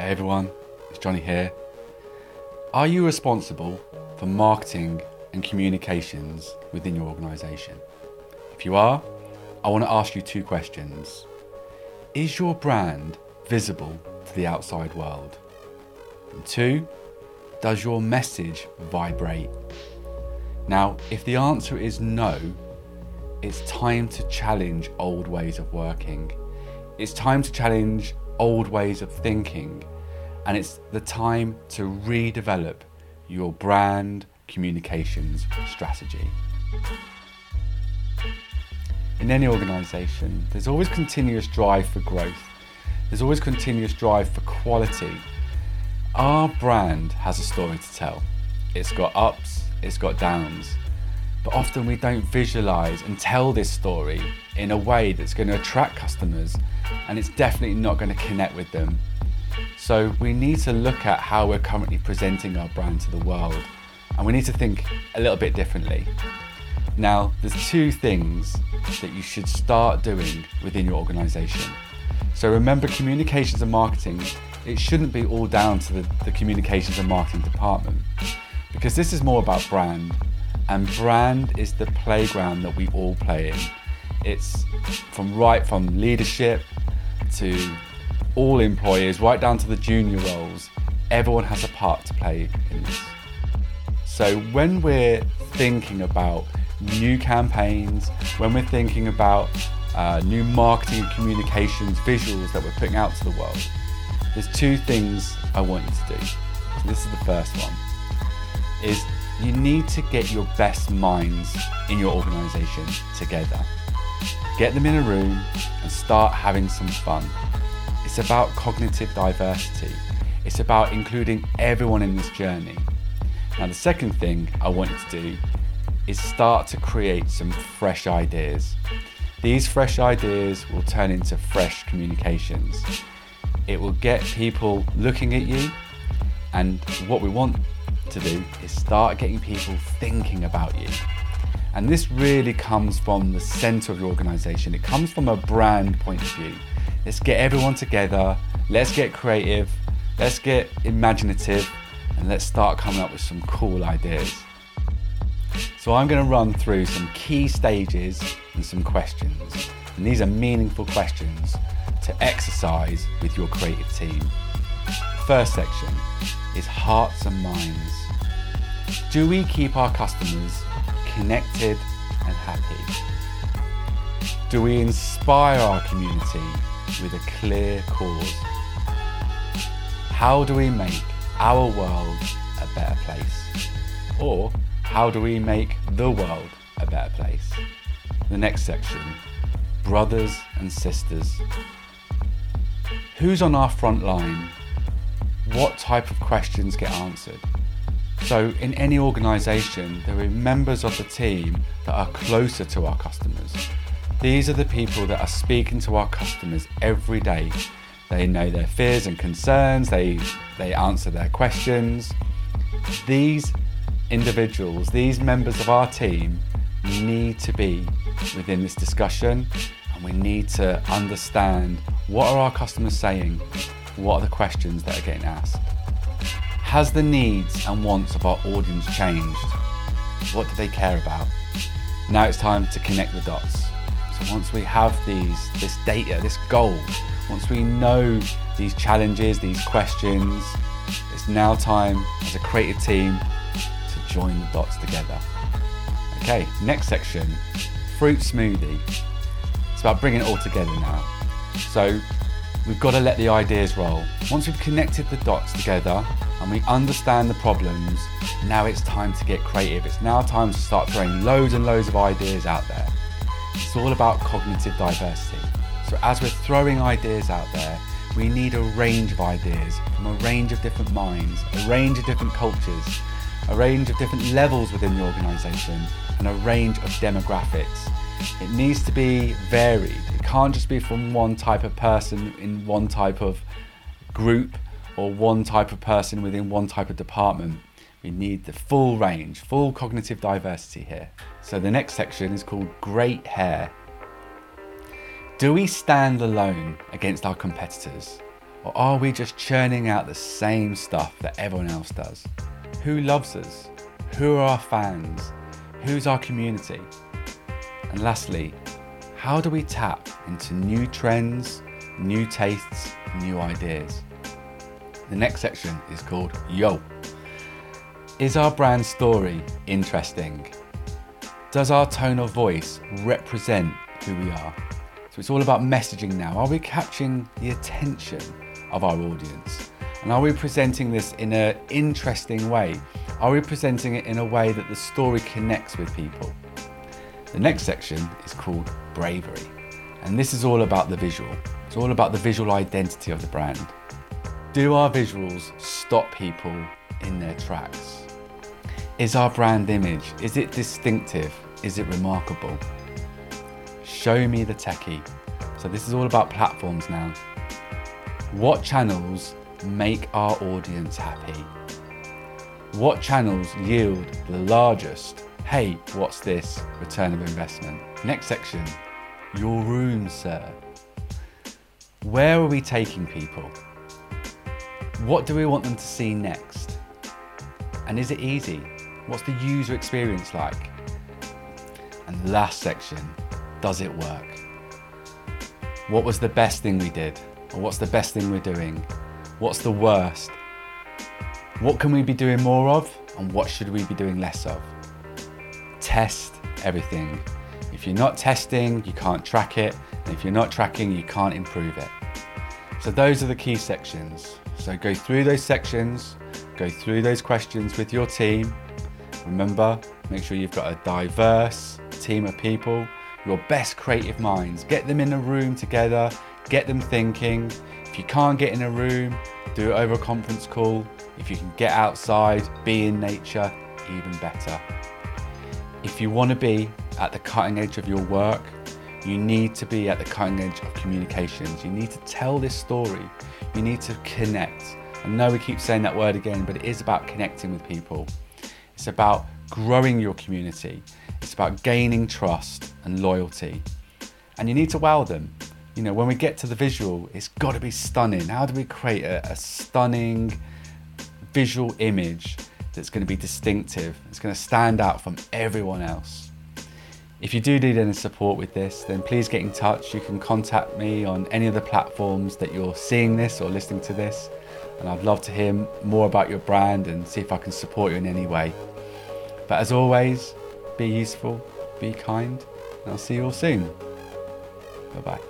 Hey everyone, it's Johnny here. Are you responsible for marketing and communications within your organisation? If you are, I want to ask you two questions. Is your brand visible to the outside world? And two, does your message vibrate? Now, if the answer is no, it's time to challenge old ways of working. It's time to challenge old ways of thinking. And it's the time to redevelop your brand communications strategy. In any organisation, there's always continuous drive for growth. There's always continuous drive for quality. Our brand has a story to tell. It's got ups, it's got downs. But often we don't visualize and tell this story in a way that's going to attract customers and it's definitely not going to connect with them. So we need to look at how we're currently presenting our brand to the world and we need to think a little bit differently. Now, there's two things that you should start doing within your organization. So remember, communications and marketing, it shouldn't be all down to the, the communications and marketing department because this is more about brand and brand is the playground that we all play in. It's from right from leadership to all employees, right down to the junior roles. Everyone has a part to play in this. So when we're thinking about new campaigns, when we're thinking about uh, new marketing and communications visuals that we're putting out to the world, there's two things I want you to do. This is the first one. Is you need to get your best minds in your organization together. Get them in a room and start having some fun. It's about cognitive diversity. It's about including everyone in this journey. Now, the second thing I want you to do is start to create some fresh ideas. These fresh ideas will turn into fresh communications. It will get people looking at you, and what we want to do is start getting people thinking about you. And this really comes from the center of your organization. It comes from a brand point of view. Let's get everyone together, let's get creative, let's get imaginative, and let's start coming up with some cool ideas. So, I'm going to run through some key stages and some questions. And these are meaningful questions to exercise with your creative team. First section is hearts and minds. Do we keep our customers connected and happy? Do we inspire our community with a clear cause? How do we make our world a better place? Or how do we make the world a better place? The next section brothers and sisters. Who's on our front line? What type of questions get answered? So, in any organisation, there are members of the team that are closer to our customers. These are the people that are speaking to our customers every day. They know their fears and concerns, they, they answer their questions. These individuals, these members of our team, need to be within this discussion and we need to understand what are our customers saying, what are the questions that are getting asked. Has the needs and wants of our audience changed? What do they care about? Now it's time to connect the dots. So once we have these, this data, this goal, once we know these challenges, these questions, it's now time as a creative team to join the dots together. Okay, next section, fruit smoothie. It's about bringing it all together now. So we've got to let the ideas roll. Once we've connected the dots together, and we understand the problems, now it's time to get creative. It's now time to start throwing loads and loads of ideas out there. It's all about cognitive diversity. So, as we're throwing ideas out there, we need a range of ideas from a range of different minds, a range of different cultures, a range of different levels within the organisation, and a range of demographics. It needs to be varied. It can't just be from one type of person in one type of group or one type of person within one type of department. We need the full range, full cognitive diversity here. So the next section is called Great Hair. Do we stand alone against our competitors? Or are we just churning out the same stuff that everyone else does? Who loves us? Who are our fans? Who's our community? And lastly, how do we tap into new trends, new tastes, new ideas? The next section is called Yo. Is our brand story interesting? Does our tone of voice represent who we are? So it's all about messaging now. Are we capturing the attention of our audience? And are we presenting this in an interesting way? Are we presenting it in a way that the story connects with people? The next section is called Bravery. And this is all about the visual. It's all about the visual identity of the brand. Do our visuals stop people in their tracks? Is our brand image, is it distinctive? Is it remarkable? Show me the techie. So this is all about platforms now. What channels make our audience happy? What channels yield the largest, hey, what's this, return of investment? Next section, your room, sir. Where are we taking people? What do we want them to see next? And is it easy? What's the user experience like? And last section, does it work? What was the best thing we did? Or what's the best thing we're doing? What's the worst? What can we be doing more of? And what should we be doing less of? Test everything. If you're not testing, you can't track it. And if you're not tracking, you can't improve it. So, those are the key sections. So, go through those sections, go through those questions with your team. Remember, make sure you've got a diverse team of people, your best creative minds. Get them in a room together, get them thinking. If you can't get in a room, do it over a conference call. If you can get outside, be in nature, even better. If you want to be at the cutting edge of your work, you need to be at the cutting edge of communications. You need to tell this story. You need to connect. I know we keep saying that word again, but it is about connecting with people. It's about growing your community. It's about gaining trust and loyalty. And you need to wow them. You know, when we get to the visual, it's got to be stunning. How do we create a, a stunning, visual image that's going to be distinctive, it's going to stand out from everyone else. If you do need any support with this, then please get in touch. You can contact me on any of the platforms that you're seeing this or listening to this. And I'd love to hear more about your brand and see if I can support you in any way. But as always, be useful, be kind, and I'll see you all soon. Bye bye.